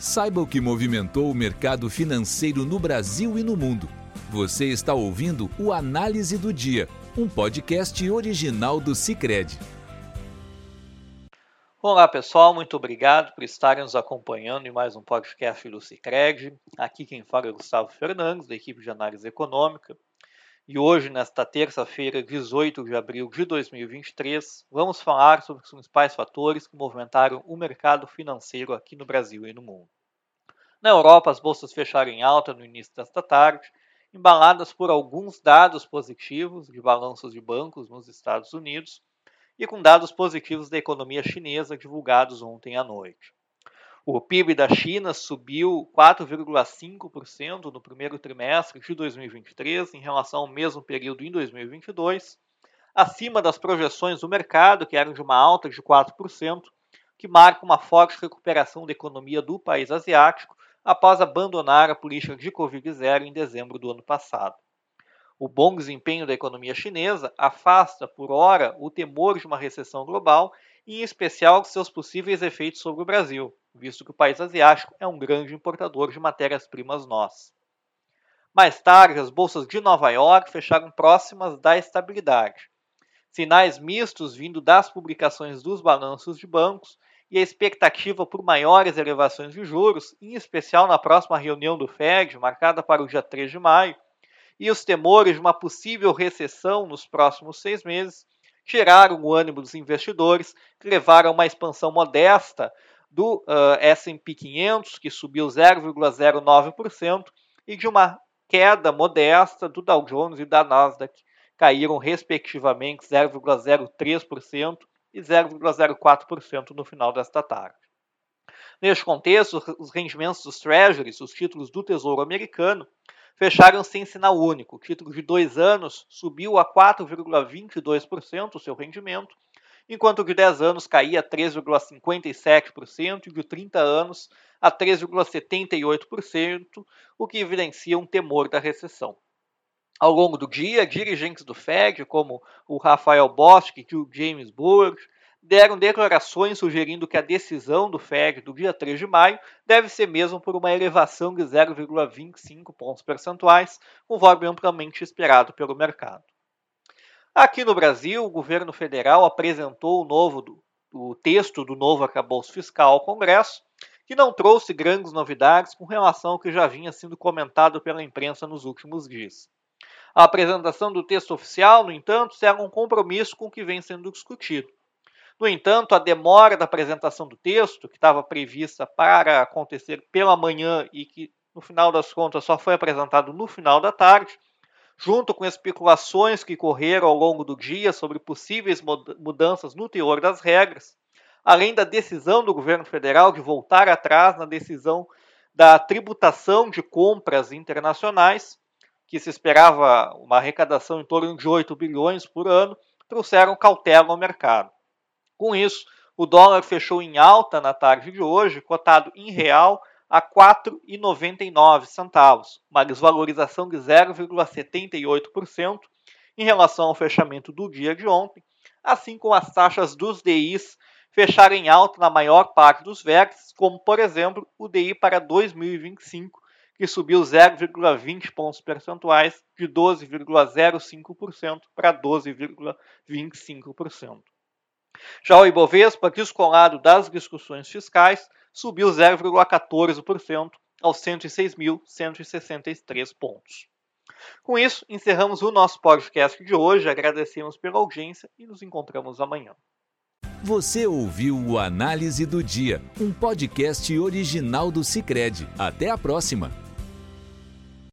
Saiba o que movimentou o mercado financeiro no Brasil e no mundo. Você está ouvindo o Análise do Dia, um podcast original do Cicred. Olá pessoal, muito obrigado por estarem nos acompanhando em mais um podcast do Cicred. Aqui quem fala é Gustavo Fernandes, da equipe de análise econômica. E hoje, nesta terça-feira, 18 de abril de 2023, vamos falar sobre os principais fatores que movimentaram o mercado financeiro aqui no Brasil e no mundo. Na Europa, as bolsas fecharam em alta no início desta tarde, embaladas por alguns dados positivos de balanços de bancos nos Estados Unidos e com dados positivos da economia chinesa divulgados ontem à noite. O PIB da China subiu 4,5% no primeiro trimestre de 2023 em relação ao mesmo período em 2022, acima das projeções do mercado, que eram de uma alta de 4%, que marca uma forte recuperação da economia do país asiático após abandonar a política de Covid-0 em dezembro do ano passado. O bom desempenho da economia chinesa afasta, por hora, o temor de uma recessão global, e em especial seus possíveis efeitos sobre o Brasil, visto que o país asiático é um grande importador de matérias-primas nós. Mais tarde, as bolsas de Nova York fecharam próximas da estabilidade. Sinais mistos vindo das publicações dos balanços de bancos e a expectativa por maiores elevações de juros, em especial na próxima reunião do Fed, marcada para o dia 3 de maio, e os temores de uma possível recessão nos próximos seis meses, tiraram o ânimo dos investidores, que levaram a uma expansão modesta do uh, S&P 500, que subiu 0,09%, e de uma queda modesta do Dow Jones e da Nasdaq, caíram respectivamente 0,03% e 0,04% no final desta tarde. Neste contexto, os rendimentos dos Treasuries, os títulos do Tesouro Americano, fecharam sem sinal único. O título de dois anos subiu a 4,22% o seu rendimento, enquanto o de 10 anos caía a 3,57% e o de 30 anos a 3,78%, o que evidencia um temor da recessão. Ao longo do dia, dirigentes do Fed, como o Rafael Bostic e o James Bullard, deram declarações sugerindo que a decisão do Fed do dia 3 de maio deve ser mesmo por uma elevação de 0,25 pontos percentuais, conforme amplamente esperado pelo mercado. Aqui no Brasil, o governo federal apresentou o, novo, o texto do novo arcabouço fiscal ao Congresso, que não trouxe grandes novidades com relação ao que já vinha sendo comentado pela imprensa nos últimos dias. A apresentação do texto oficial, no entanto, será um compromisso com o que vem sendo discutido. No entanto, a demora da apresentação do texto, que estava prevista para acontecer pela manhã e que, no final das contas, só foi apresentado no final da tarde, junto com especulações que correram ao longo do dia sobre possíveis mudanças no teor das regras, além da decisão do governo federal de voltar atrás na decisão da tributação de compras internacionais, que se esperava uma arrecadação em torno de 8 bilhões por ano, trouxeram cautela ao mercado. Com isso, o dólar fechou em alta na tarde de hoje, cotado em real a R$ 4,99, uma desvalorização de 0,78% em relação ao fechamento do dia de ontem, assim como as taxas dos DIs fecharam em alta na maior parte dos vértices, como por exemplo o DI para 2025, que subiu 0,20 pontos percentuais de 12,05% para 12,25%. Já o Ibovespa, descolado das discussões fiscais, subiu 0,14% aos 106.163 pontos. Com isso, encerramos o nosso podcast de hoje. Agradecemos pela audiência e nos encontramos amanhã. Você ouviu o Análise do Dia, um podcast original do Cicred. Até a próxima!